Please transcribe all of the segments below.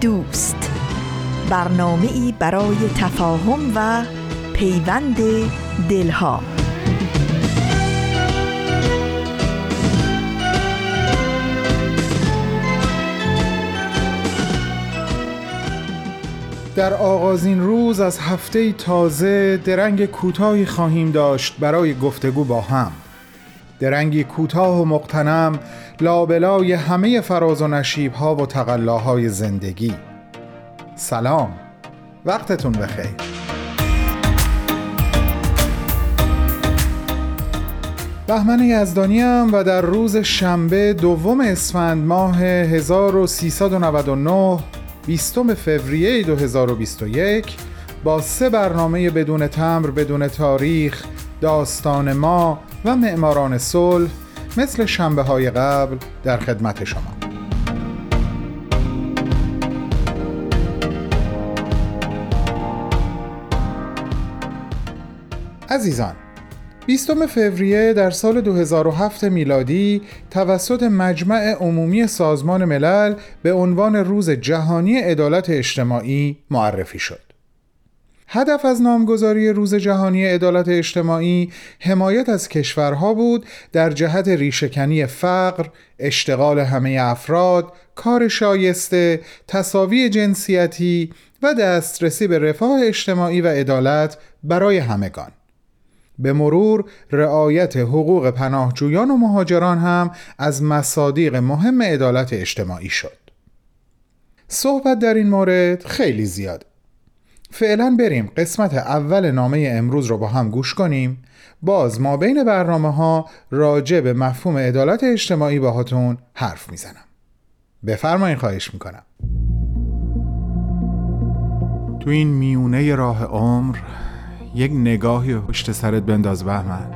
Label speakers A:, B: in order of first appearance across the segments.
A: دوست. برنامه ای برای تفاهم و پیوند دلها.
B: در آغازین روز از هفته تازه درنگ کوتاهی خواهیم داشت برای گفتگو با هم. درنگی کوتاه و مقتنم لابلای همه فراز و نشیب ها و تقلاهای زندگی. سلام. وقتتون بخیر. بهمن یزدانی و در روز شنبه دوم اسفند ماه 1399 بیستم فوریه 2021 با سه برنامه بدون تمر بدون تاریخ داستان ما و معماران صلح مثل شنبه های قبل در خدمت شما عزیزان بیستم فوریه در سال 2007 میلادی توسط مجمع عمومی سازمان ملل به عنوان روز جهانی عدالت اجتماعی معرفی شد. هدف از نامگذاری روز جهانی عدالت اجتماعی حمایت از کشورها بود در جهت ریشهکنی فقر، اشتغال همه افراد، کار شایسته، تصاوی جنسیتی و دسترسی به رفاه اجتماعی و عدالت برای همگان. به مرور رعایت حقوق پناهجویان و مهاجران هم از مصادیق مهم عدالت اجتماعی شد. صحبت در این مورد خیلی زیاد فعلا بریم قسمت اول نامه امروز رو با هم گوش کنیم. باز ما بین برنامه ها راجع به مفهوم عدالت اجتماعی باهاتون حرف می‌زنم. بفرمایین خواهش می‌کنم. تو این میونه راه عمر یک نگاهی پشت سرت بنداز بهمن.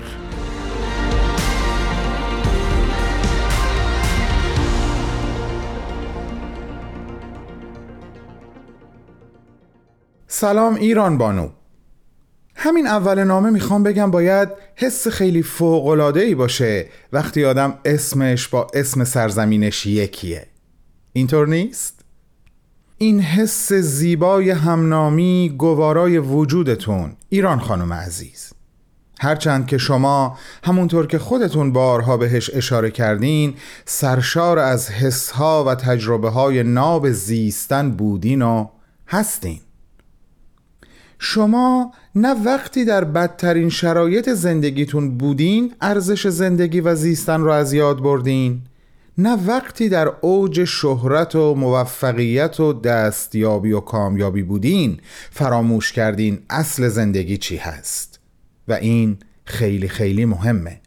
B: سلام ایران بانو. همین اول نامه می‌خوام بگم باید حس خیلی فوقلاده ای باشه وقتی آدم اسمش با اسم سرزمینش یکیه. اینطور نیست؟ این حس زیبای همنامی گوارای وجودتون ایران خانم عزیز. هرچند که شما همونطور که خودتون بارها بهش اشاره کردین سرشار از حسها و تجربه های ناب زیستن بودین و هستین. شما نه وقتی در بدترین شرایط زندگیتون بودین ارزش زندگی و زیستن رو از یاد بردین. نه وقتی در اوج شهرت و موفقیت و دستیابی و کامیابی بودین فراموش کردین اصل زندگی چی هست. و این خیلی خیلی مهمه.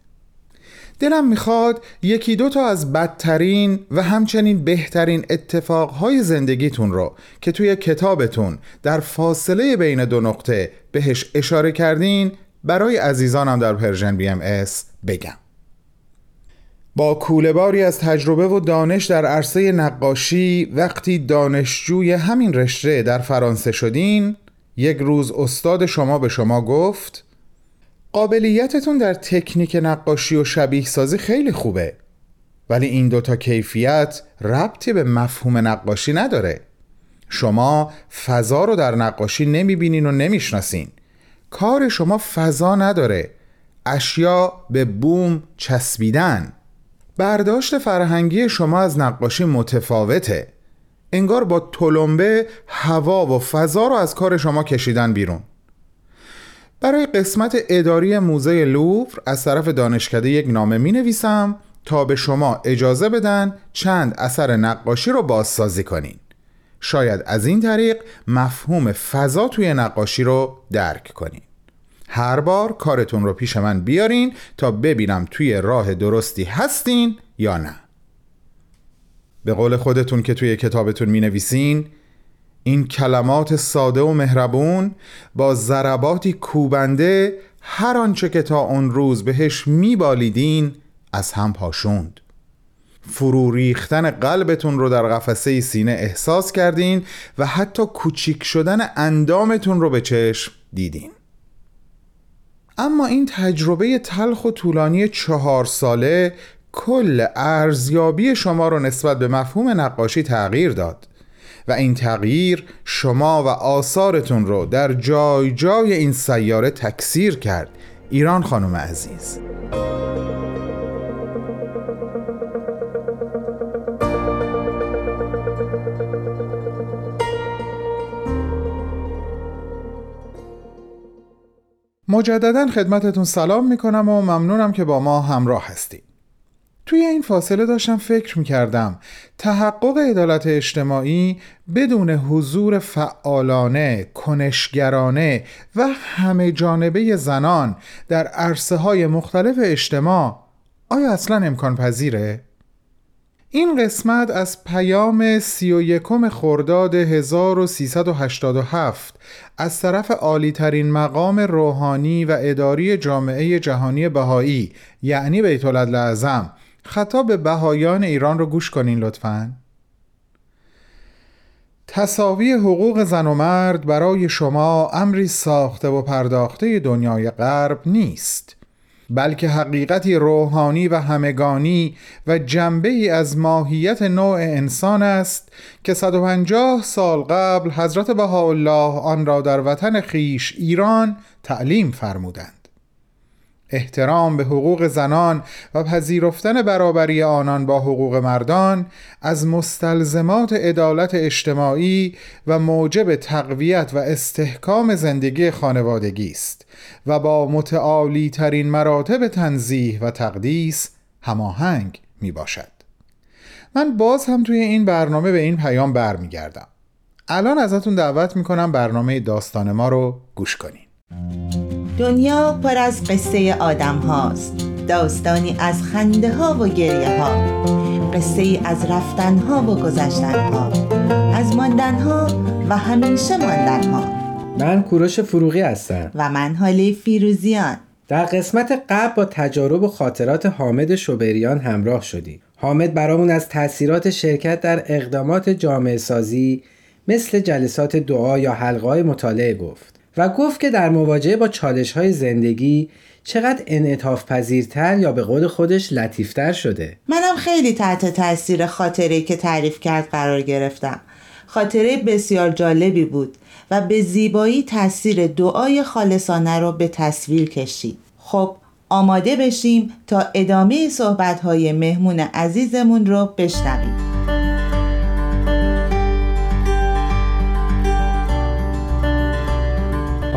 B: دلم می‌خواد یکی دو تا از بدترین و همچنین بهترین اتفاقهای زندگیتون رو که توی کتابتون در فاصله بین دو نقطه بهش اشاره کردین برای عزیزانم در Persian BMS بگم. با کوله‌باری از تجربه و دانش در عرصه نقاشی وقتی دانشجوی همین رشته در فرانسه شدین یک روز استاد شما به شما گفت قابلیتتون در تکنیک نقاشی و شبیه سازی خیلی خوبه. ولی این دوتا کیفیت ربطی به مفهوم نقاشی نداره. شما فضا رو در نقاشی نمی‌بینین و نمی‌شناسین. کار شما فضا نداره. اشیا به بوم چسبیدن. برداشت فرهنگی شما از نقاشی متفاوته. انگار با تلمبه هوا و فضا رو از کار شما کشیدن بیرون. برای قسمت اداری موزه لوور از طرف دانشکده یک نامه می نویسم تا به شما اجازه بدن چند اثر نقاشی رو بازسازی کنین. شاید از این طریق مفهوم فضا توی نقاشی رو درک کنین. هر بار کارتون رو پیش من بیارین تا ببینم توی راه درستی هستین یا نه. به قول خودتون که توی کتابتون می نویسین این کلمات ساده و مهربون با ضرباتی کوبنده هر آنچه که تا اون روز بهش میبالیدین از هم پاشوند. فرو ریختن قلبتون رو در قفسه سینه احساس کردین و حتی کوچیک شدن اندامتون رو به چشم دیدین. اما این تجربه تلخ و طولانی چهار ساله کل ارزیابی شما رو نسبت به مفهوم نقاشی تغییر داد. و این تغییر شما و آثارتون رو در جای جای این سیاره تکثیر کرد. ایران خانم عزیز. مجددا خدمتتون سلام می‌کنم و ممنونم که با ما همراه هستید. توی این فاصله داشتم فکر می‌کردم تحقق عدالت اجتماعی بدون حضور فعالانه، کنشگرانه و همه جانبه زنان در عرصه های مختلف اجتماع آیا اصلا امکان پذیره؟ این قسمت از پیام سی و یکم خرداد 1387 از طرف عالی ترین مقام روحانی و اداری جامعه جهانی بهایی یعنی بیت اعظم خطاب به بهایان ایران رو گوش کنین لطفا. تصاوی حقوق زن و مرد برای شما امری ساخته و پرداخته دنیای غرب نیست بلکه حقیقتی روحانی و همگانی و جنبه ای از ماهیت نوع انسان است که 150 سال قبل حضرت بهاءالله آن را در وطن خیش ایران تعلیم فرمودند. احترام به حقوق زنان و پذیرفتن برابری آنان با حقوق مردان از مستلزمات عدالت اجتماعی و موجب تقویت و استحکام زندگی خانوادگی است و با متعالی ترین مراتب تنزیه و تقدیس هماهنگ می باشد من باز هم توی این برنامه به این پیام برمیگردم. الان ازتون دعوت می‌کنم برنامه داستان ما رو گوش کنین.
C: دنیا پر از قصه آدم هاست. داستانی از خنده ها و گریه ها. قصه ای از رفتن ها و گذشتن ها. از ماندن ها و همیشه ماندن ها.
D: من کوروش فروغی هستم.
C: و من حالی فیروزیان.
D: در قسمت قبل با تجارب و خاطرات حامد شوبریان همراه شدیم. حامد برامون از تاثیرات شرکت در اقدامات جامعه سازی مثل جلسات دعا یا حلقه های مطالعه گفت. و گفت که در مواجهه با چالش های زندگی چقدر انعطاف پذیرتر یا به قول خودش لطیفتر شده.
C: منم خیلی تحت تاثیر خاطره که تعریف کرد قرار گرفتم. خاطره بسیار جالبی بود و به زیبایی تاثیر دعای خالصانه رو به تصویر کشید. خب آماده بشیم تا ادامه صحبت های مهمون عزیزمون رو بشنویم.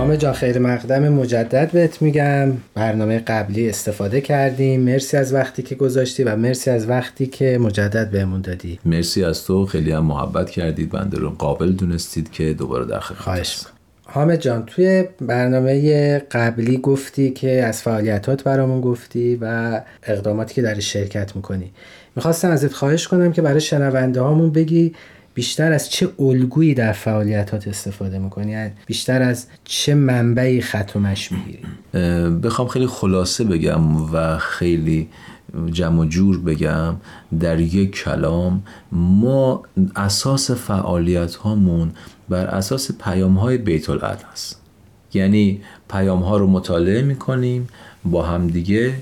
D: حامد جان خیر مقدم مجدد بهت میگم. برنامه قبلی استفاده کردیم. مرسی از وقتی که گذاشتی و مرسی از وقتی که مجدد بهمون دادی.
E: مرسی از تو. خیلی هم محبت کردید. بنده رو قابل دونستید که دوباره در
D: خواهش حامد جان توی برنامه قبلی گفتی که از فعالیتات برامون گفتی و اقداماتی که در شرکت می‌کنی. می‌خواستم ازت خواهش کنم که برای شنونده هامون بگی بیشتر از چه الگویی در فعالیتات استفاده می‌کنی؟ یعنی بیشتر از چه منبعی خط و مش می‌گیری؟
E: بخوام خیلی خلاصه بگم و خیلی جمع جور بگم. در یک کلام ما اساس فعالیت هامون بر اساس پیام های بیت العدل است یعنی پیام ها رو مطالعه می‌کنیم با همدیگه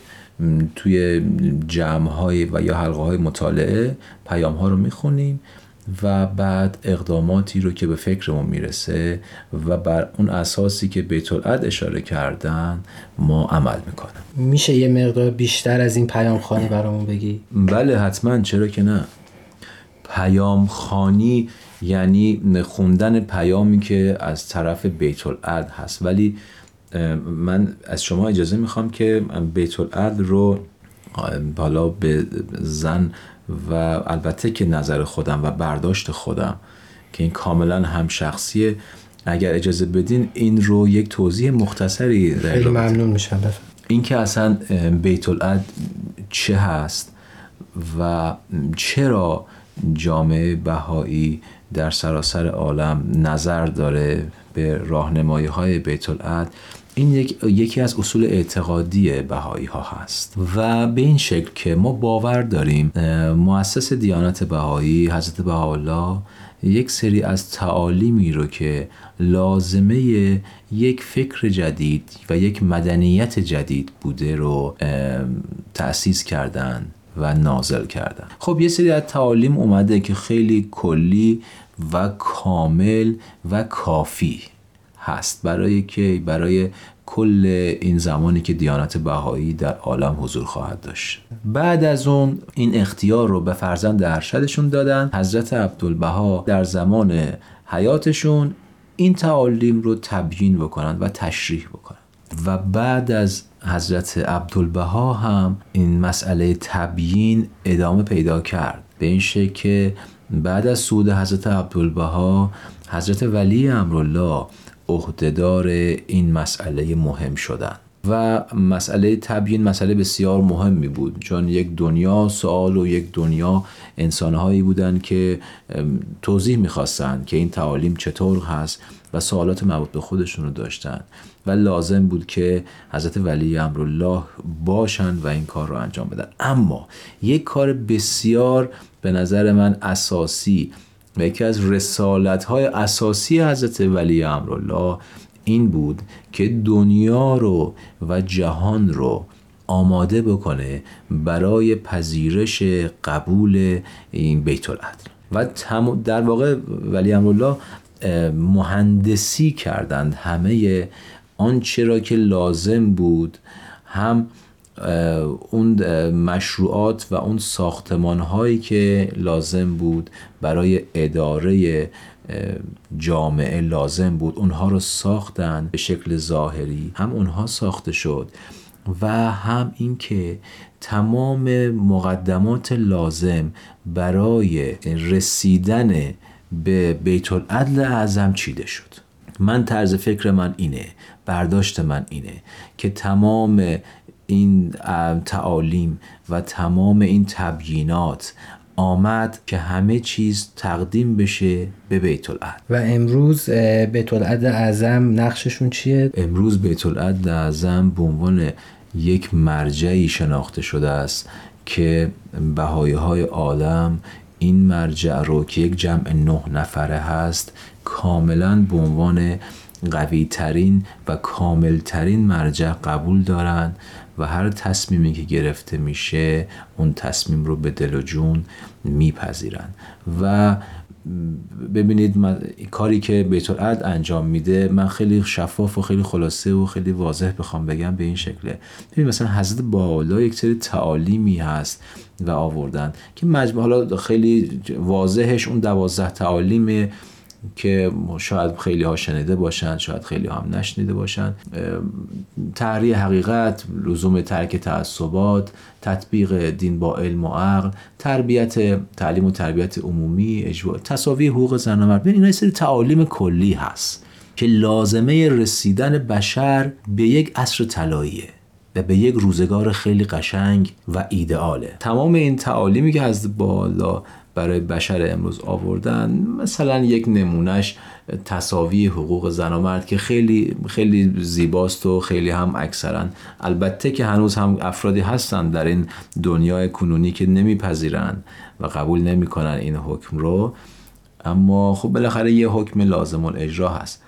E: توی جمع های و یا حلقه های مطالعه پیام ها رو می‌خونیم. و بعد اقداماتی رو که به فکرمون می‌رسه و بر اون اساسی که بیت اشاره کردن ما عمل می‌کنیم
D: میشه یه مقدار بیشتر از این پیام خانی برامون بگی؟
E: بله حتما. چرا که نه؟ پیام خانی یعنی خوندن پیامی که از طرف بیت العدل هست. ولی من از شما اجازه می‌خوام که بیت رو بالا به زن و البته که نظر خودم و برداشت خودم که این کاملا هم شخصیه. اگر اجازه بدین این رو یک توضیح مختصری
D: خیلی ممنون میشم
E: این که اصلا بیت العدل چه هست و چرا جامعه بهایی در سراسر عالم نظر داره به راهنمایی های بیت این یک، یکی از اصول اعتقادی بهایی ها هست و به این شکل که ما باور داریم مؤسس دیانت بهایی حضرت بهاءالله یک سری از تعالیمی رو که لازمه یک فکر جدید و یک مدنیت جدید بوده رو تأسیس کردن و نازل کردن. خب یه سری از تعالیم اومده که خیلی کلی و کامل و کافی. هست. برای که برای کل این زمانی که دیانت بهایی در عالم حضور خواهد داشت. بعد از اون این اختیار رو به فرزند ارشدشون دادن. حضرت عبدالبها در زمان حیاتشون این تعالیم رو تبیین بکنن و تشریح بکنن. و بعد از حضرت عبدالبها هم این مسئله تبیین ادامه پیدا کرد. به این شکل که بعد از سود حضرت عبدالبها حضرت ولی امرالله عهدهدار این مسئله مهم شدن. و مسئله تبیین مسئله بسیار مهمی بود. چون یک دنیا سوال و یک دنیا انسانهایی بودند که توضیح می‌خواستند که این تعالیم چطور هست و سوالات مربوط به خودشون رو داشتن. و لازم بود که حضرت ولی امرالله باشند و این کار رو انجام بدن. اما یک کار بسیار به نظر من اساسی و یکی از رسالت های اساسی حضرت ولی امرالله این بود که دنیا رو و جهان رو آماده بکنه برای پذیرش قبول این بیت العدل و در واقع ولی امرالله مهندسی کردند همه آنچه را که لازم بود هم اون مشروعات و اون ساختمان هایی که لازم بود برای اداره جامعه لازم بود اونها رو ساختن به شکل ظاهری هم اونها ساخته شد و هم اینکه تمام مقدمات لازم برای رسیدن به بیت العدل اعظم چیده شد. من طرز فکر من اینه برداشت من اینه که تمام این تعالیم و تمام این تبیینات آمد که همه چیز تقدیم بشه به بیت العدل
D: و امروز بیت العدل اعظم نقششون چیه؟
E: امروز بیت العدل اعظم به عنوان یک مرجعی شناخته شده است که بهایی های عالم این مرجع رو که یک جمع نه نفره هست کاملا به عنوان قوی ترین و کامل ترین مرجع قبول دارند و هر تصمیمی که گرفته میشه اون تصمیم رو به دل و جون میپذیرن. و ببینید من کاری که بیت انجام میده من خیلی شفاف و خیلی خلاصه و خیلی واضح بخوام بگم به این شکله. ببین مثلا حضرت بالا یک سری تعالیمی هست و آوردن که مجموع حالا خیلی واضحش اون دوازده تعالیم که شاید خیلی ها شنیده باشند شاید خیلی هم نشنیده باشند تحریه حقیقت لزوم ترک تعصبات تطبیق دین با علم و عقل تربیت تعلیم و تربیت عمومی اجوا تصاوی حقوق زن و مرد اینا سری تعالیم کلی هست که لازمه رسیدن بشر به یک عصر طلاییه و به یک روزگار خیلی قشنگ و ایدئاله تمام این تعالیمی که از بالا برای بشر امروز آوردن مثلا یک نمونهش تصاوی حقوق زن و مرد که خیلی خیلی زیباست و خیلی هم اکثرا. البته که هنوز هم افرادی هستن در این دنیای کنونی که نمیپذیرن و قبول نمی‌کنن این حکم رو. اما خب بالاخره یه حکم لازم اجرا هست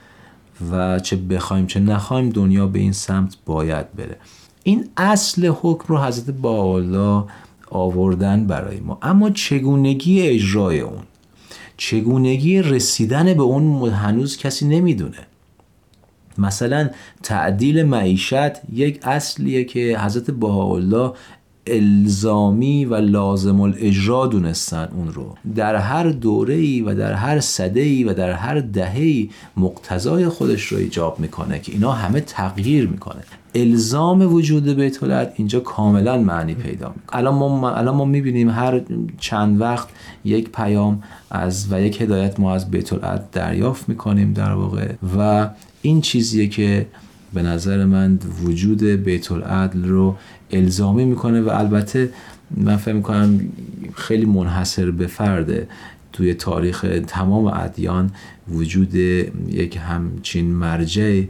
E: و چه بخوایم چه نخوایم دنیا به این سمت باید بره. این اصل حکم رو حضرت بالا آوردن برای ما. اما چگونگی اجرای اون؟ چگونگی رسیدن به اون هنوز کسی نمی‌دونه. مثلا تعدیل معیشت یک اصلیه که حضرت بهاءالله الزامی و لازم الاجرا دونستن اون رو. در هر دوره ای و در هر صده و در هر دهه ای مقتضای خودش رو ایجاب می‌کنه که اینا همه تغییر می‌کنه. الزام وجود بیت اینجا کاملا معنی پیدا می‌کنه. الان ما الان ما می‌بینیم هر چند وقت یک پیام از و یک هدایت ما از بیت دریافت می‌کنیم در واقع و این چیزیه که به نظر من وجود بیت العدل رو الزامی می‌کنه و البته من فکر می‌کنم خیلی منحصر به فرده توی تاریخ تمام ادیان وجود یک همچین مرجعی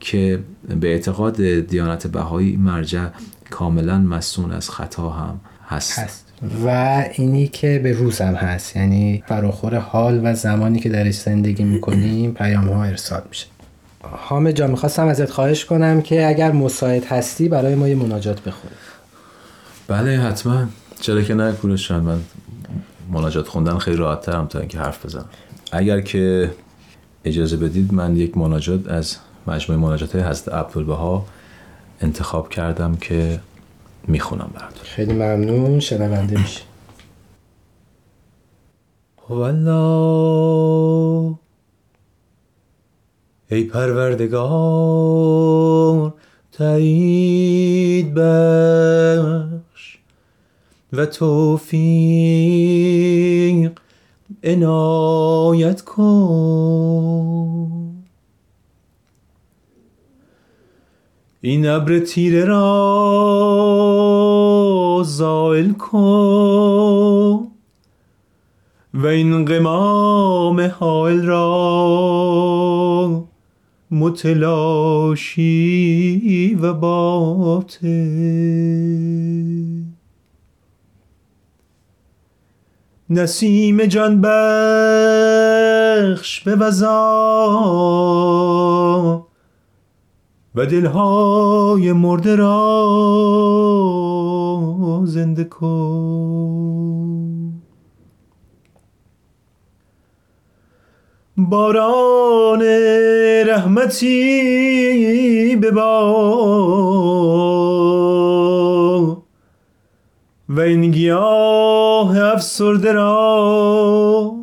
E: که به اعتقاد دیانت بهایی مرجع کاملا مسون از خطا هم هست. هست.
D: و اینی که به روز هم هست یعنی فراخور حال و زمانی که درش زندگی می‌کنیم پیام ها ارسال میشه حامد جا می‌خواستم ازت خواهش کنم که اگر مساعد هستی برای ما یه مناجات بخونی.
E: بله حتما. چرا که نه کورشان من مناجات خوندن خیلی راحت ترم تا اینکه حرف بزنم. اگر که اجازه بدید من یک مناجات از مجموعه مناجات حضرت عبدالبها انتخاب کردم که می‌خونم براتون.
D: خیلی ممنون شنونده میشه
E: والله ای پروردگار تایید بخش و توفیق عنایت کن. این ابر تیره را زائل کن و این قمام حائل را متلاشی و باطل. نسیم جان بخش به وزا و دلهای مرده را زنده کن. باران رحمتی ببار و این گیاه افسرده را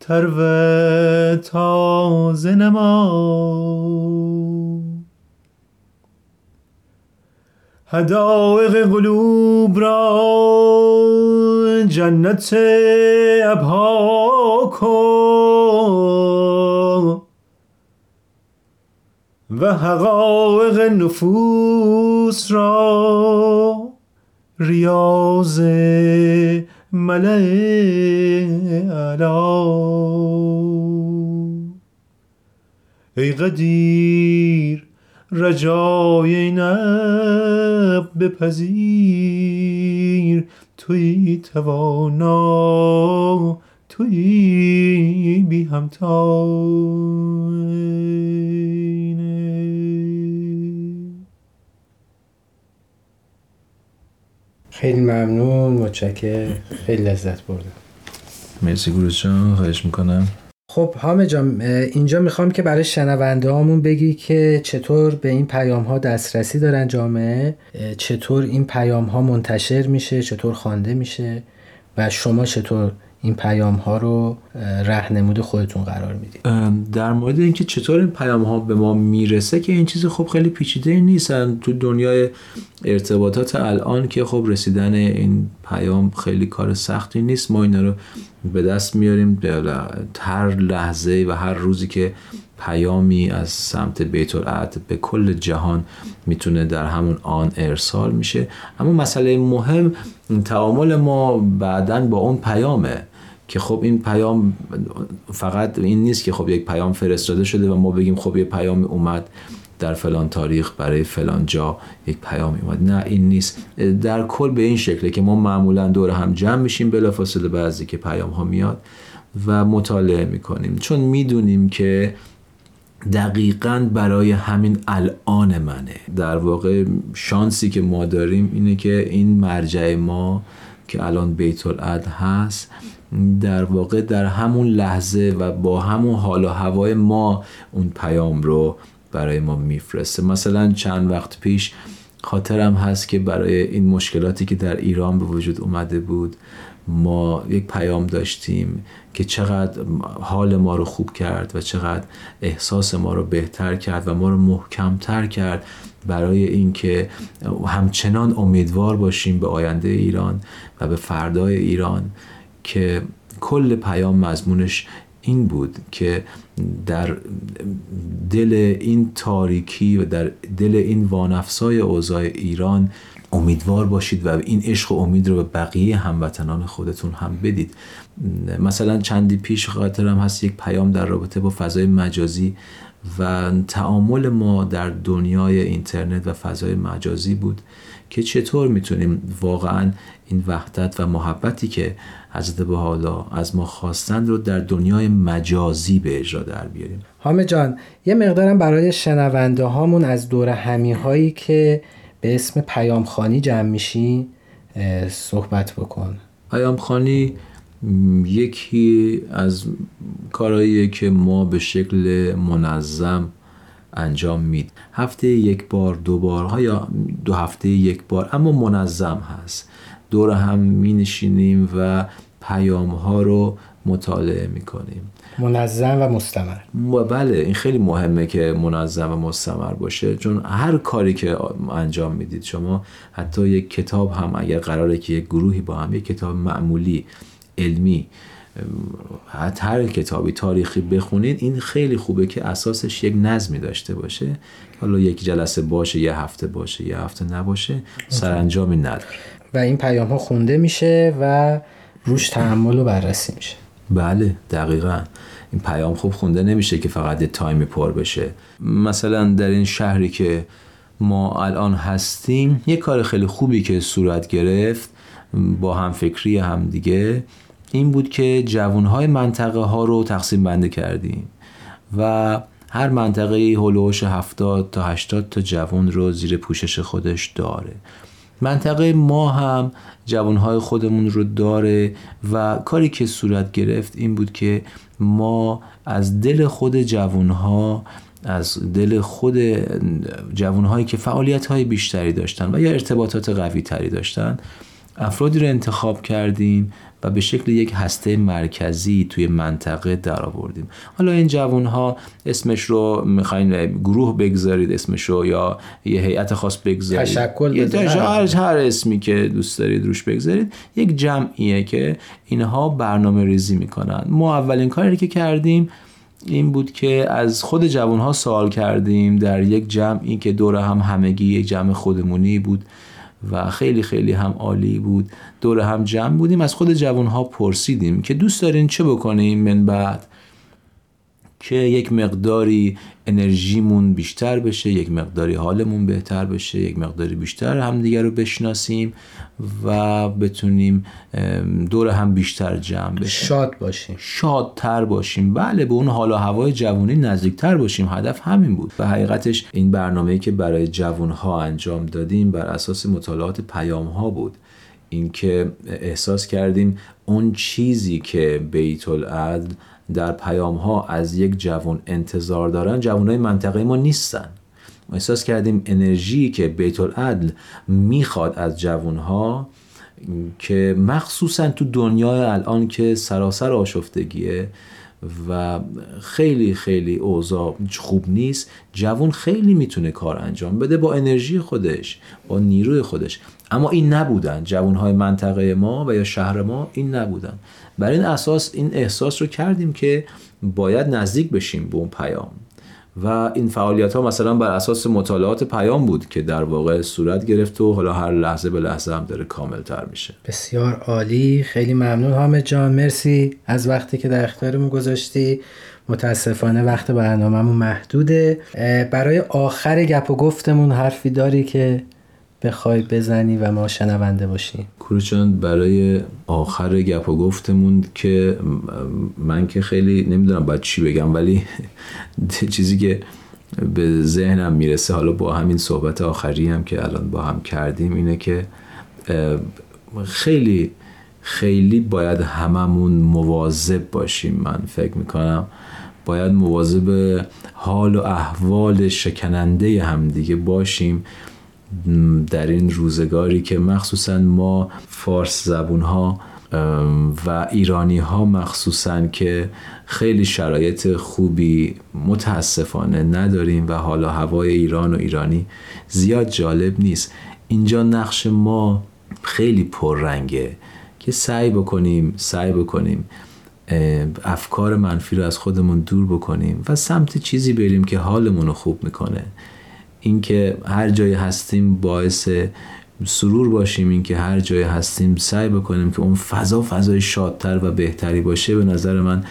E: تر و تازه نما. هدایق قلوب را جنت ابها کن. و حقایق نفوس را ریاض ملع علا ای قدیر رجای این بپذیر. توی توانا توی بی همتا
D: خیلی ممنون متشکر خیلی لذت بردم.
E: مرسی گروز جان خواهش می‌کنم.
D: خب حامد جان اینجا می‌خوام که برای شنونده هامون بگی که چطور به این پیام ها دسترسی دارن جامعه چطور این پیام ها منتشر میشه چطور خوانده میشه و شما چطور این پیام ها رو رهنمود خودتون قرار می‌دید.
E: در مورد اینکه چطور این پیام ها به ما می‌رسه که این چیز خب خیلی پیچیده نیستن تو دنیای ارتباطات الان که خب رسیدن این پیام خیلی کار سختی نیست. ما اینا رو به دست میاریم. هر لحظه و هر روزی که پیامی از سمت بیت به کل جهان می‌تونه در همون آن ارسال میشه. اما مسئله مهم تعامل ما بعدا با اون پیامه. که خب این پیام فقط این نیست که خب یک پیام فرستاده شده و ما بگیم خب یه پیام اومد در فلان تاریخ برای فلان جا یک پیام اومد. نه این نیست. در کل به این شکله که ما معمولا دور هم جمع میشیم بلافاصله بعضی که پیام ها میاد و مطالعه می‌کنیم. چون می‌دونیم که دقیقا برای همین الان منه. در واقع شانسی که ما داریم اینه که این مرجع ما که الان بیت العد هست در واقع در همون لحظه و با همون حال و هوای ما اون پیام رو برای ما میفرسته. مثلا چند وقت پیش خاطرم هست که برای این مشکلاتی که در ایران به وجود اومده بود ما یک پیام داشتیم که چقدر حال ما رو خوب کرد و چقدر احساس ما رو بهتر کرد و ما رو محکمتر کرد برای اینکه همچنان امیدوار باشیم به آینده ایران و به فردای ایران. که کل پیام مضمونش این بود که در دل این تاریکی و در دل این وانفسای اوضاع ایران امیدوار باشید و این عشق و امید رو به بقیه هموطنان خودتون هم بدید. مثلا چندی پیش خاطرم هست یک پیام در رابطه با فضای مجازی و تعامل ما در دنیای اینترنت و فضای مجازی بود که چطور می‌تونیم واقعا این وحدت و محبتی که حضرت حالا از ما خواستند رو در دنیای مجازی به اجرا در بیاریم.
D: حامد جان یه مقدارم برای شنونده هامون از دور همی هایی که به اسم پیامخانی جمع میشی صحبت بکن.
E: پیامخانی یکی از کارهایی که ما به شکل منظم انجام مید هفته یک بار دو بار یا دو هفته یک بار اما منظم هست. دور هم می نشینیم و پیام ها رو مطالعه می کنیم
D: منظم و مستمر.
E: بله این خیلی مهمه که منظم و مستمر باشه. چون هر کاری که انجام می‌دید شما حتی یک کتاب هم اگر قراره که یک گروهی با هم یک کتاب معمولی علمی حتی هر کتابی تاریخی بخونید این خیلی خوبه که اساسش یک نظمی داشته باشه. حالا یک جلسه باشه یه هفته باشه یه هفته نباشه سرانجامی نداره.
D: و این پیام ها خونده میشه و روش تحمل و بررسی میشه.
E: بله دقیقا. این پیام خوب خونده نمیشه که فقط تایمی پر بشه. مثلا در این شهری که ما الان هستیم یه کار خیلی خوبی که صورت گرفت با هم فکری هم دیگه این بود که جوانهای منطقه ها رو تقسیم بنده کردیم و هر منطقه هلوش 70 تا 80 تا جوان رو زیر پوشش خودش داره. منطقه ما هم جوانهای خودمون رو داره و کاری که صورت گرفت این بود که ما از دل خود جوانها از دل خود جوانهایی که فعالیت های بیشتری داشتن و یا ارتباطات قوی تری داشتن افرادی رو انتخاب کردیم و به شکل یک هسته مرکزی توی منطقه در آوردیم حالا این جوان ها اسمش رو می‌خواین گروه بگذارید اسمش رو یا یه هیئت خاص بگذارید؟
D: تشکل
E: هر, هر اسمی که دوست دارید روش بگذارید. یک جمعیه که اینها برنامه ریزی می‌کنن. ما اولین کاری که کردیم این بود که از خود جوان ها سوال کردیم در یک جمعی که دور هم همگی یک جمع خودمونی بود. و خیلی خیلی هم عالی بود. دور هم جمع بودیم. از خود جوان ها پرسیدیم که دوست دارین چه بکنیم من بعد که یک مقداری انرژیمون بیشتر بشه یک مقداری حالمون بهتر بشه یک مقداری بیشتر همدیگه رو بشناسیم و بتونیم دور هم بیشتر جمع بشیم.
D: شاد باشیم.
E: شادتر باشیم. بله به اون حال و هوای جوانی نزدیکتر باشیم. هدف همین بود. و حقیقتش این برنامه که برای جوان ها انجام دادیم بر اساس مطالعات پیام ها بود. اینکه احساس کردیم اون چیزی که بیت العدل در پیام ها از یک جوان انتظار دارن جوان های منطقه ما نیستن. ما احساس کردیم انرژی که بیت العدل می‌خواد از جوان ها که مخصوصا تو دنیای الان که سراسر آشفتگیه و خیلی خیلی اوضاع خوب نیست جوان خیلی می‌تونه کار انجام بده با انرژی خودش با نیروی خودش. اما این نبودن. جوانهای منطقه ما و یا شهر ما این نبودن. بر این اساس این احساس رو کردیم که باید نزدیک بشیم به اون پیام. و این فعالیت ها مثلا بر اساس مطالعات پیام بود که در واقع صورت گرفت و حالا هر لحظه به لحظه هم داره کامل تر میشه.
D: بسیار عالی. خیلی ممنون حامد جان. مرسی از وقتی که در اختیارمون گذاشتی. متاسفانه وقت برنامهمون محدوده. برای آخر گپ و گفتمون حرفی داری که بخوای بزنی و ما شنونده باشیم
E: کوروچان برای آخر گپ و گفتمون که من که خیلی نمی‌دونم باید چی بگم ولی چیزی که به ذهنم می‌رسه حالا با همین صحبت آخری هم که الان با هم کردیم اینه که خیلی خیلی باید هممون مواظب باشیم. من فکر می‌کنم باید مواظب حال و احوال شکننده همدیگه باشیم. در این روزگاری که مخصوصا ما فارس زبون ها و ایرانی ها مخصوصا که خیلی شرایط خوبی متاسفانه نداریم و حالا هوای ایران و ایرانی زیاد جالب نیست. اینجا نقش ما خیلی پررنگه که سعی بکنیم سعی بکنیم افکار منفی رو از خودمون دور بکنیم و سمت چیزی بریم که حالمون رو خوب می‌کنه. اینکه هر جایی هستیم باعث سرور باشیم اینکه هر جایی هستیم سعی بکنیم که اون فضا فضای شادتر و بهتری باشه به نظر من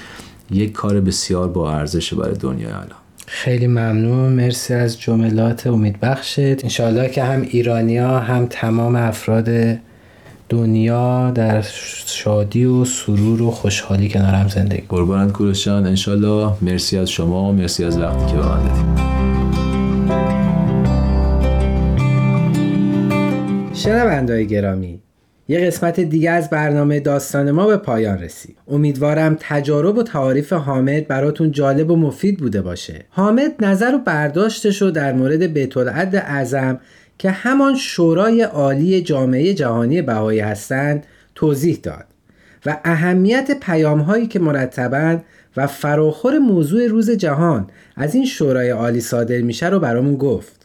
E: یک کار بسیار با ارزش برای دنیای الان.
D: خیلی ممنون. مرسی از جملات. امیدبخشت انشاءالله که هم ایرانیا هم تمام افراد دنیا در شادی و سرور و خوشحالی کنار هم زندگی.
E: قربانت کورشان انشالله مرسی از شما مرسی از وقتی که به من دادیم
D: شنوندای گرامی یه قسمت دیگه از برنامه داستان ما به پایان رسید. امیدوارم تجارب و تعاریف حامد براتون جالب و مفید بوده باشه. حامد نظر و برداشتش رو در مورد بیت اعظم که همان شورای عالی جامعه جهانی بهایی هستند توضیح داد و اهمیت پیام هایی که مرتبا و فراخور موضوع روز جهان از این شورای عالی صادر میشه رو برامون گفت.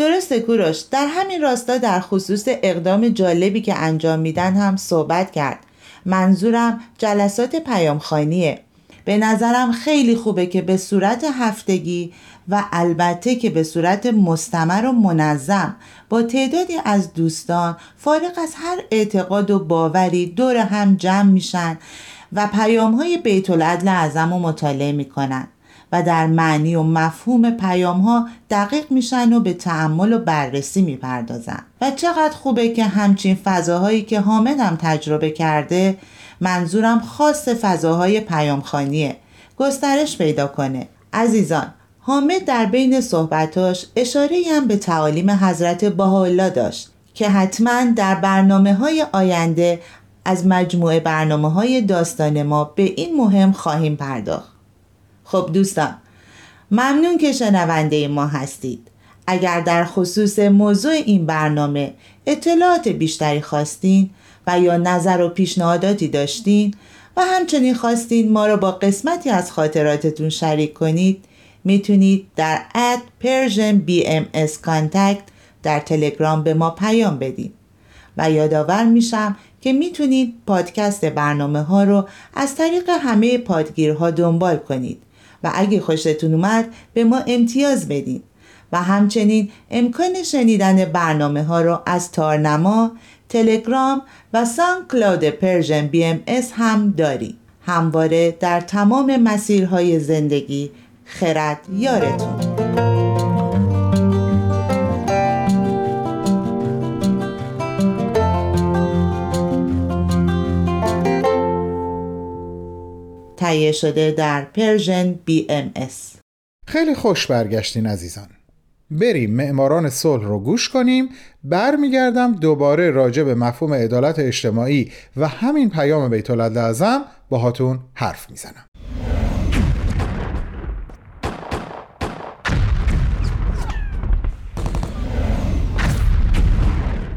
C: درسته کوروش. در همین راستا در خصوص اقدام جالبی که انجام میدن هم صحبت کرد. منظورم جلسات پیامخانیه به نظرم خیلی خوبه که به صورت هفتگی و البته که به صورت مستمر و منظم با تعدادی از دوستان فارغ از هر اعتقاد و باوری دور هم جمع میشن و پیام های بیت العدل اعظم رو مطالعه می‌کنن. و در معنی و مفهوم پیام ها دقیق میشن و به تعمل و بررسی می‌پردازن. و چقدر خوبه که همچین فضاهایی که حامد هم تجربه کرده منظورم خاص فضاهای پیامخانیه گسترش پیدا کنه. عزیزان حامد در بین صحبتاش اشاره هم به تعالیم حضرت بهاءالله داشت که حتما در برنامه های آینده از مجموعه برنامه های داستان ما به این مهم خواهیم پرداخت. خب دوستان ممنون که شنونده ما هستید. اگر در خصوص موضوع این برنامه اطلاعات بیشتری خواستین و یا نظر و پیشنهاداتی داشتین و همچنین خواستین ما را با قسمتی از خاطراتتون شریک کنید می‌تونید در اد Persian BMS Contact در تلگرام به ما پیام بدید و یادآور میشم که می‌تونید پادکست برنامه ها رو از طریق همه پادگیرها دنبال کنید. و اگه خوشتون اومد به ما امتیاز بدید و همچنین امکان شنیدن برنامه ها رو از تارنما، تلگرام و SoundCloud Persian BMS هم داریم همواره در تمام مسیرهای زندگی خرد یارتون. تهیه شده در Persian BMS.
B: خیلی خوش برگشتین عزیزان. بریم معماران صلح رو گوش کنیم. برمیگردم دوباره راجع به مفهوم عدالت اجتماعی و همین پیام بیت اعظم باهاتون حرف می‌زنم.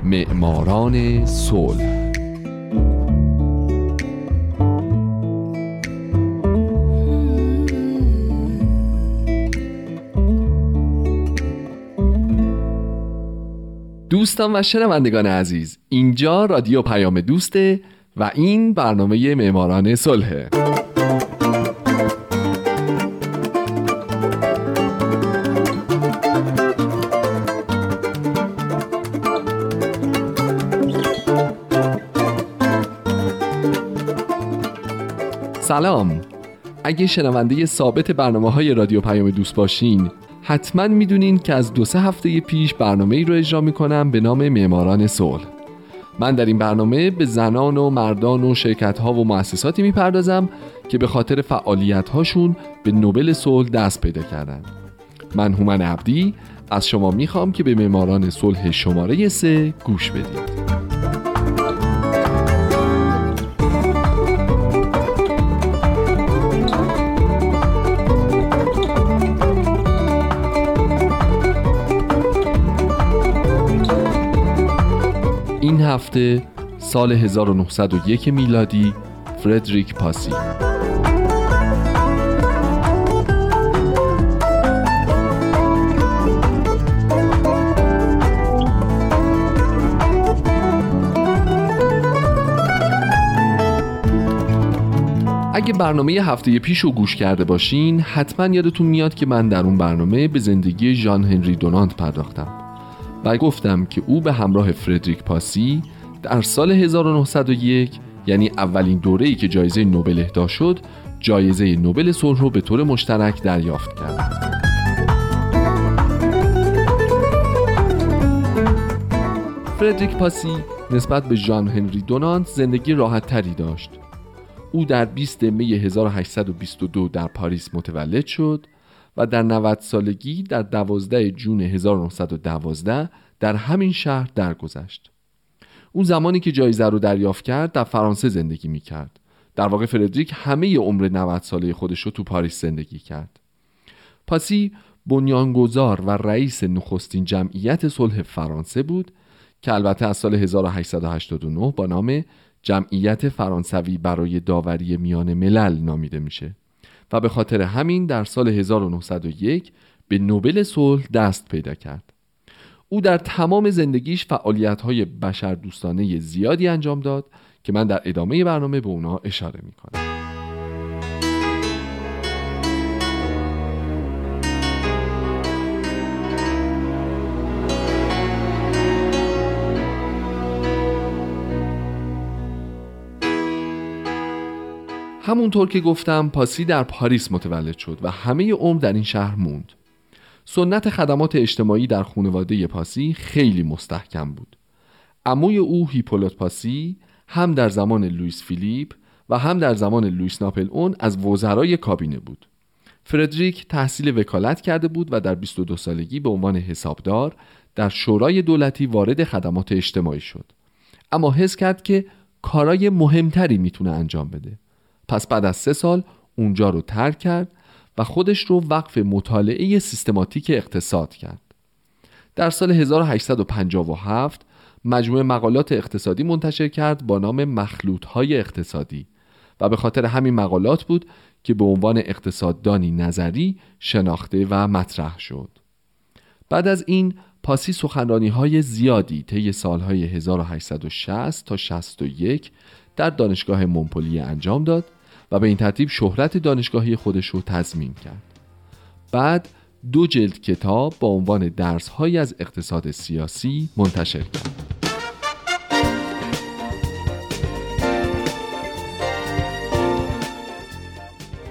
F: معماران صلح دوستان و شنوندگان عزیز اینجا رادیو پیام دوسته و این برنامه معماران صلحه سلام. اگه شنونده ثابت برنامه های رادیو پیام دوست باشین حتما می‌دونین که از دو سه هفته پیش برنامه ای رو اجرا می‌کنم به نام معماران صلح. من در این برنامه به زنان و مردان و شرکت ها و مؤسساتی می‌پردازم که به خاطر فعالیت هاشون به نوبل صلح دست پیدا کردن من هومن عبدی از شما می‌خوام که به معماران صلح شماره سه گوش بدید. هفته سال 1901 میلادی فردریک پاسی. اگه برنامه هفته پیش رو گوش کرده باشین حتما یادتون میاد که من در اون برنامه به زندگی ژان هنری دونانت پرداختم. و گفتم که او به همراه فردریک پاسی در سال 1901 یعنی اولین دوره‌ای که جایزه نوبل اهدا شد جایزه نوبل صلح رو به طور مشترک دریافت کرد. فردریک پاسی نسبت به ژان هنری دونانت زندگی راحت تری داشت. او در 20 می 1822 در پاریس متولد شد و در 90 سالگی در 12 جون 1912 در همین شهر درگذشت. اون زمانی که جایزه رو دریافت کرد در فرانسه زندگی می کرد. در واقع فردریک همه عمر 90 ساله خودش رو تو پاریس زندگی کرد. پاسی بنیانگذار و رئیس نخستین جمعیت صلح فرانسه بود که البته از سال 1889 با نام جمعیت فرانسوی برای داوری میان ملل نامیده میشه و به خاطر همین در سال 1901 به نوبل صلح دست پیدا کرد. او در تمام زندگیش فعالیت های بشر دوستانه زیادی انجام داد که من در ادامه برنامه به اونا اشاره می‌کنم. همونطور که گفتم پاسی در پاریس متولد شد و همه عمر در این شهر موند. سنت خدمات اجتماعی در خانواده پاسی خیلی مستحکم بود. عموی او هیپولیت پاسی هم در زمان لوئیس فیلیپ و هم در زمان لوئیس ناپلئون از وزرای کابینه بود. فردریک تحصیل وکالت کرده بود و در 22 سالگی به عنوان حسابدار در شورای دولتی وارد خدمات اجتماعی شد. اما حس کرد که کارای مهمتری می‌تونه انجام بده. پس بعد از سه سال اونجا رو ترک کرد و خودش رو وقف مطالعه سیستماتیک اقتصاد کرد. در سال 1857 مجموعه مقالات اقتصادی منتشر کرد با نام مخلوط های اقتصادی و به خاطر همین مقالات بود که به عنوان اقتصاددانی نظری شناخته و مطرح شد. بعد از این پاسی سخنرانی های زیادی طی سالهای 1860 تا 61 در دانشگاه مونپلیه انجام داد و به این ترتیب شهرت دانشگاهی خودش رو تضمین کرد. بعد دو جلد کتاب با عنوان درس های از اقتصاد سیاسی منتشر کرد.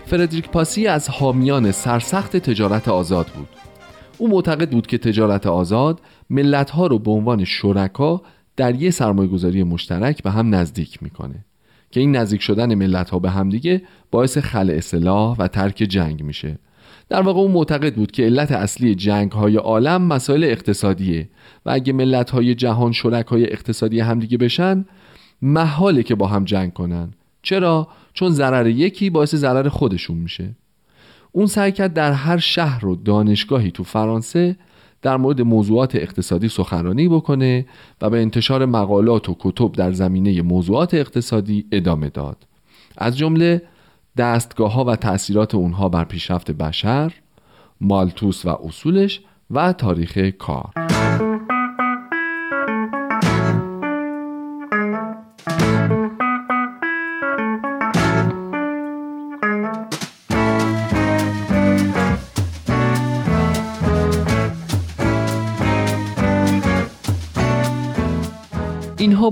F: فردریک پاسی از حامیان سرسخت تجارت آزاد بود. او معتقد بود که تجارت آزاد ملتها رو به عنوان شرکا در یه سرمایه گذاری مشترک به هم نزدیک می‌کنه. که این نزدیک شدن ملت ها به همدیگه باعث خلع اصلاح و ترک جنگ میشه. در واقع اون معتقد بود که علت اصلی جنگ های عالم مسائل اقتصادیه و اگه ملت های جهان شرکای اقتصادی همدیگه بشن محاله که با هم جنگ کنن. چرا؟ چون ضرر یکی باعث ضرر خودشون میشه. اون سعی کرد در هر شهر و دانشگاهی تو فرانسه در مورد موضوعات اقتصادی سخنرانی بکنه و به انتشار مقالات و کتب در زمینه موضوعات اقتصادی ادامه داد. از جمله دستگاه ها و تأثیرات اونها بر پیشرفت بشر مالتوس و اصولش و تاریخ کار.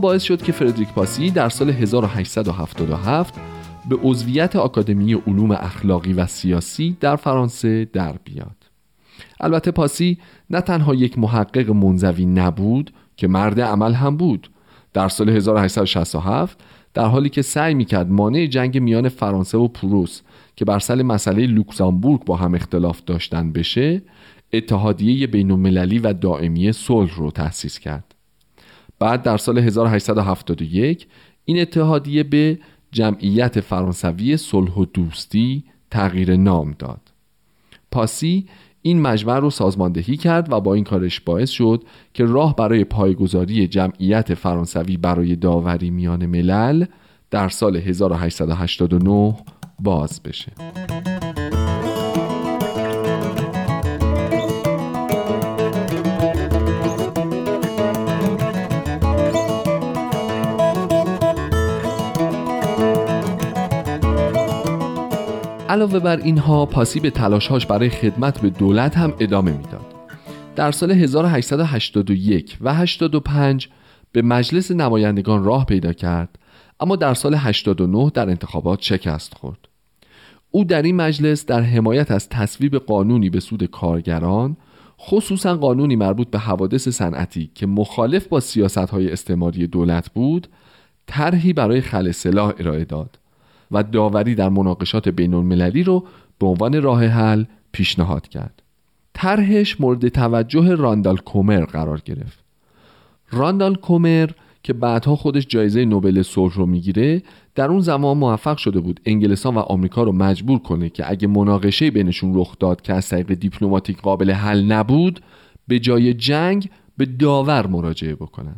F: باعث شد که فردریک پاسی در سال 1877 به عضویت آکادمی علوم اخلاقی و سیاسی در فرانسه در بیاد. البته پاسی نه تنها یک محقق منزوی نبود که مرد عمل هم بود. در سال 1867 در حالی که سعی می‌کرد مانع جنگ میان فرانسه و پروس که بر سر مسئله لوکزامبورگ با هم اختلاف داشتن بشه اتحادیه بین المللی و دائمی صلح رو تأسیس کرد. بعد در سال 1871 این اتحادیه به جمعیت فرانسوی صلح و دوستی تغییر نام داد. پاسی این مجمع رو سازماندهی کرد و با این کارش باعث شد که راه برای پایگذاری جمعیت فرانسوی برای داوری میان ملل در سال 1889 باز بشه. علاوه بر اینها پاسی به تلاشهاش برای خدمت به دولت هم ادامه می‌داد. در سال 1881 و 85 به مجلس نمایندگان راه پیدا کرد اما در سال 89 در انتخابات شکست خورد. او در این مجلس در حمایت از تصویب قانونی به سود کارگران خصوصا قانونی مربوط به حوادث صنعتی که مخالف با سیاست های استعماری دولت بود طرحی برای خل سلاح ارائه داد و داوری در مناقشات بین المللی رو به عنوان راه حل پیشنهاد کرد. طرحش مورد توجه راندال کومر قرار گرفت. راندال کومر که بعدها خودش جایزه نوبل صلح رو می‌گیره در اون زمان موفق شده بود انگلستان و آمریکا رو مجبور کنه که اگه مناقشه بینشون رخ داد که از طریق دیپلماتیک قابل حل نبود به جای جنگ به داور مراجعه بکنن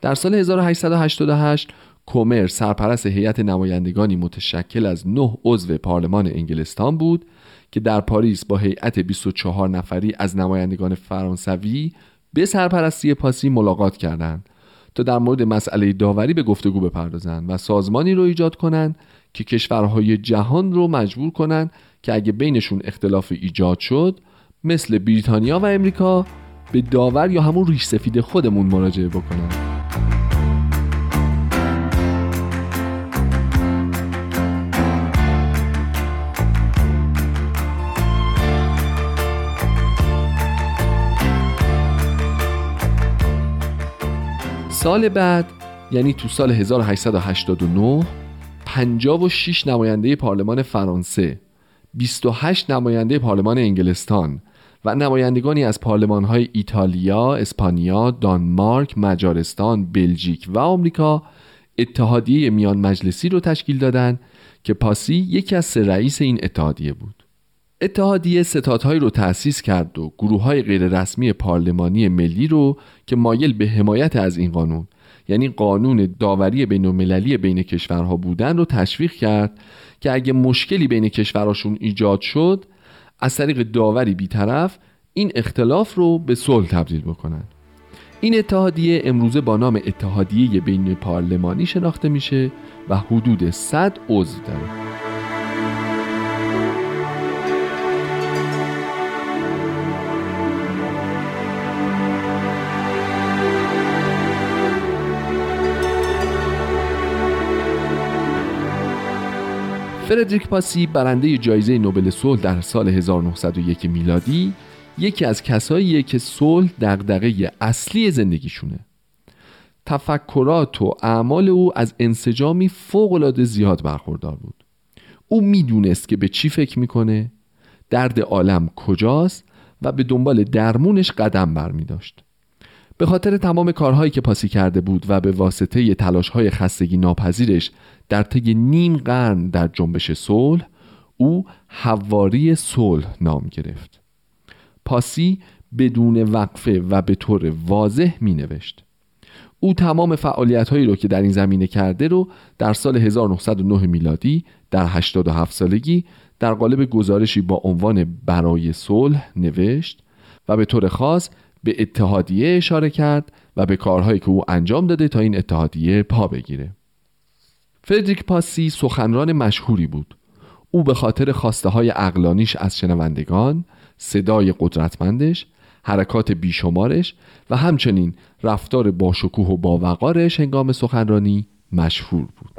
F: در سال 1888 کومر سرپرست هیئت نمایندگانی متشکل از نه عضو پارلمان انگلستان بود که در پاریس با هیئت 24 نفری از نمایندگان فرانسوی به سرپرستی پاسی ملاقات کردند تا در مورد مسئله داوری به گفتگو بپردازند و سازمانی رو ایجاد کنند که کشورهای جهان رو مجبور کنند که اگه بینشون اختلاف ایجاد شد مثل بریتانیا و امریکا به داور یا همون ریش سفید خودمون مراجعه بکنند سال بعد یعنی تو سال 1889 56 نماینده پارلمان فرانسه 28 نماینده پارلمان انگلستان و نمایندگانی از پارلمان های ایتالیا، اسپانیا، دانمارک، مجارستان، بلژیک و آمریکا اتحادیه میان مجلسی رو تشکیل دادند که پاسی یکی از سه رئیس این اتحادیه بود. اتحادیه ستادهایی رو تأسیس کرد و گروه های غیررسمی پارلمانی ملی رو که مایل به حمایت از این قانون یعنی قانون داوری بین المللی بین کشورها بودن رو تشویق کرد که اگه مشکلی بین کشورهاشون ایجاد شد از طریق داوری بیطرف این اختلاف رو به صلح تبدیل بکنن. این اتحادیه امروزه با نام اتحادیه بین پارلمانی شناخته میشه و حدود 100 عضو داره. فردریک پاسی برنده جایزه نوبل صلح در سال 1901 میلادی یکی از کساییه که صلح دغدغه اصلی زندگیشونه. تفکرات و اعمال او از انسجامی فوقالعاده زیاد برخوردار بود. او می‌دونست که به چی فکر می‌کنه درد عالم کجاست و به دنبال درمونش قدم برمی داشت به خاطر تمام کارهایی که پاسی کرده بود و به واسطه تلاشهای خستگی ناپذیرش در طی نیم قرن در جنبش صلح او حواری صلح نام گرفت. پاسی بدون وقفه و به طور واضح می نوشت او تمام فعالیت هایی رو که در این زمینه کرده رو در سال 1909 میلادی در 87 سالگی در قالب گزارشی با عنوان برای صلح نوشت و به طور خاص به اتحادیه اشاره کرد و به کارهایی که او انجام داده تا این اتحادیه پا بگیره. فردریک پاسی سخنران مشهوری بود. او به خاطر خواسته های اقلانیش از شنوندگان صدای قدرتمندش حرکات بیشمارش و همچنین رفتار باشکوه و باوقارش هنگام سخنرانی مشهور بود.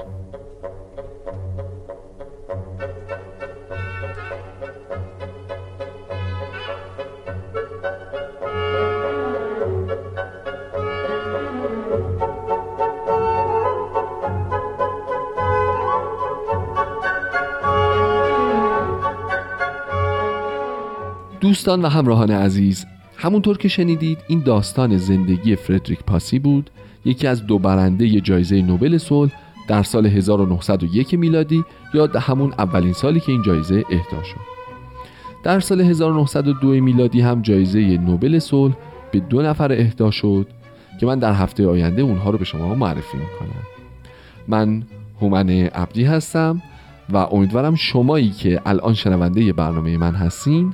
F: دوستان و همراهان عزیز همونطور که شنیدید این داستان زندگی فردریک پاسی بود یکی از دو برنده جایزه نوبل صلح در سال 1901 میلادی یا همون اولین سالی که این جایزه اهدا شد. در سال 1902 میلادی هم جایزه نوبل صلح به دو نفر اهدا شد که من در هفته آینده اونها رو به شما معرفی می‌کنم. من هومن عبدی هستم و امیدوارم شمایی که الان شنونده برنامه من هستین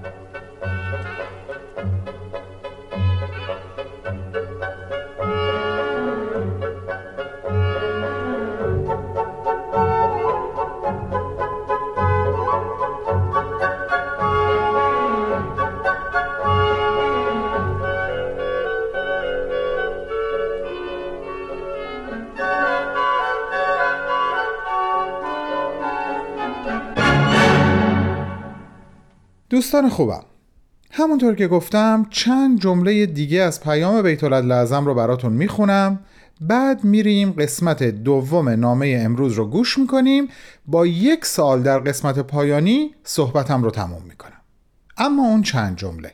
B: دوستان خوبم همونطور که گفتم چند جمله دیگه از پیام بیت لازم رو براتون می‌خونم. بعد میریم قسمت دوم نامه امروز رو گوش می‌کنیم. با یک سال در قسمت پایانی صحبتم رو تموم می‌کنم. اما اون چند جمله.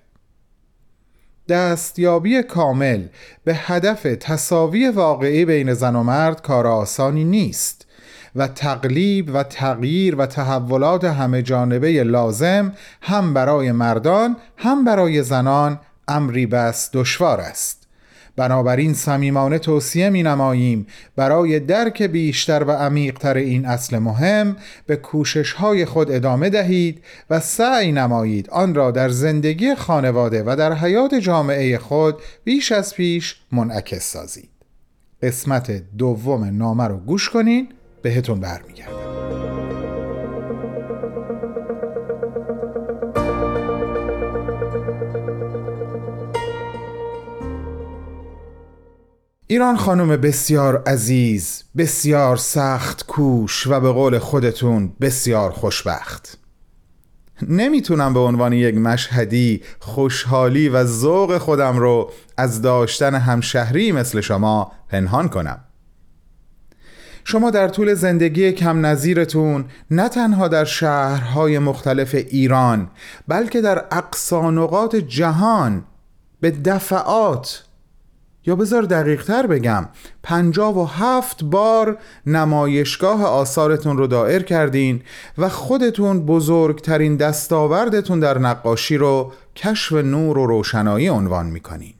B: دستیابی کامل به هدف تصاوی واقعی بین زن و مرد کار آسانی نیست. و تقلیب و تغییر و تحولات همه جانبه لازم هم برای مردان هم برای زنان امری بس دشوار است. بنابراین صمیمانه توصیه می نماییم برای درک بیشتر و عمیقتر این اصل مهم به کوشش های خود ادامه دهید و سعی نمایید آن را در زندگی خانواده و در حیات جامعه خود بیش از پیش منعکس سازید. قسمت دوم نامه رو گوش کنین. بهتون برمیگردم. ایران خانم بسیار عزیز بسیار سخت کوش و به قول خودتون بسیار خوشبخت. نمی‌تونم به عنوان یک مشهدی خوشحالی و ذوق خودم رو از داشتن همشهری مثل شما پنهان کنم. شما در طول زندگی کم نظیرتون نه تنها در شهرهای مختلف ایران بلکه در اقصانقات جهان به دفعات یا بذار دقیق تر بگم پنجاب و هفت بار نمایشگاه آثارتون رو دائر کردین و خودتون بزرگترین دستاوردتون در نقاشی رو کشف نور و روشنایی عنوان می‌کنین.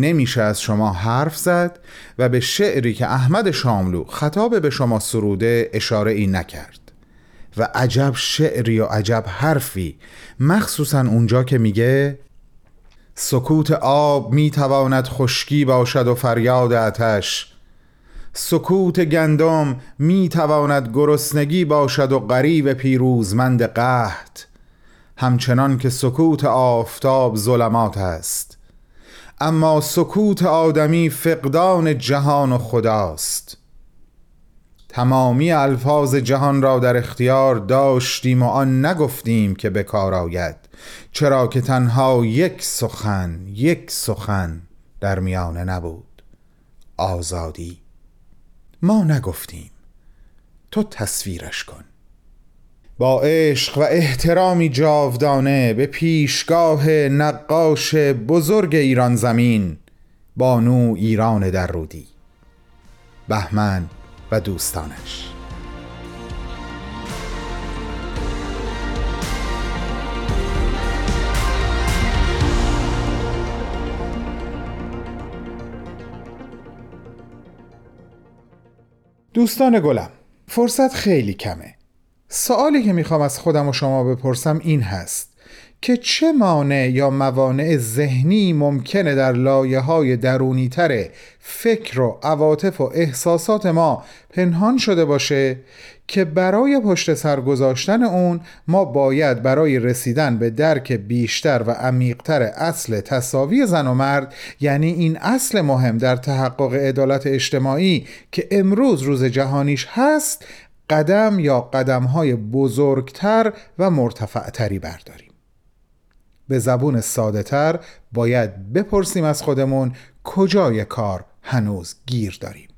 B: نمیشه از شما حرف زد و به شعری که احمد شاملو خطاب به شما سروده اشاره ای نکرد. و عجب شعری و عجب حرفی مخصوصا اونجا که میگه سکوت آب می‌تواند خشکی باشد و فریاد آتش. سکوت گندم می‌تواند گرسنگی باشد و غریب پیروزمند قحط. همچنان که سکوت آفتاب ظلمات است. اما سکوت آدمی فقدان جهان و خداست. تمامی الفاظ جهان را در اختیار داشتیم و آن نگفتیم که به کار آید چرا که تنها یک سخن یک سخن در میانه نبود. آزادی. ما نگفتیم تو تصویرش کن. با عشق و احترامی جاودانه به پیشگاه نقاش بزرگ ایران زمین بانو ایران در رودی بهمن و دوستانش. دوستان گلم فرصت خیلی کمه. سوالی که می‌خوام از خودم و شما بپرسم این هست که چه مانع یا موانع ذهنی ممکنه در لایه های درونی تر فکر و عواطف و احساسات ما پنهان شده باشه که برای پشت سر گذاشتن اون ما باید برای رسیدن به درک بیشتر و عمیقتر اصل تصاوی زن و مرد یعنی این اصل مهم در تحقق عدالت اجتماعی که امروز روز جهانیش هست قدم یا قدم های بزرگتر و مرتفعتری برداریم. به زبون ساده تر باید بپرسیم از خودمون کجای کار هنوز گیر داریم.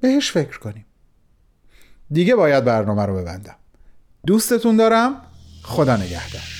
B: بهش فکر کنیم. دیگه باید برنامه رو ببندم. دوستتون دارم. خدا نگهدار.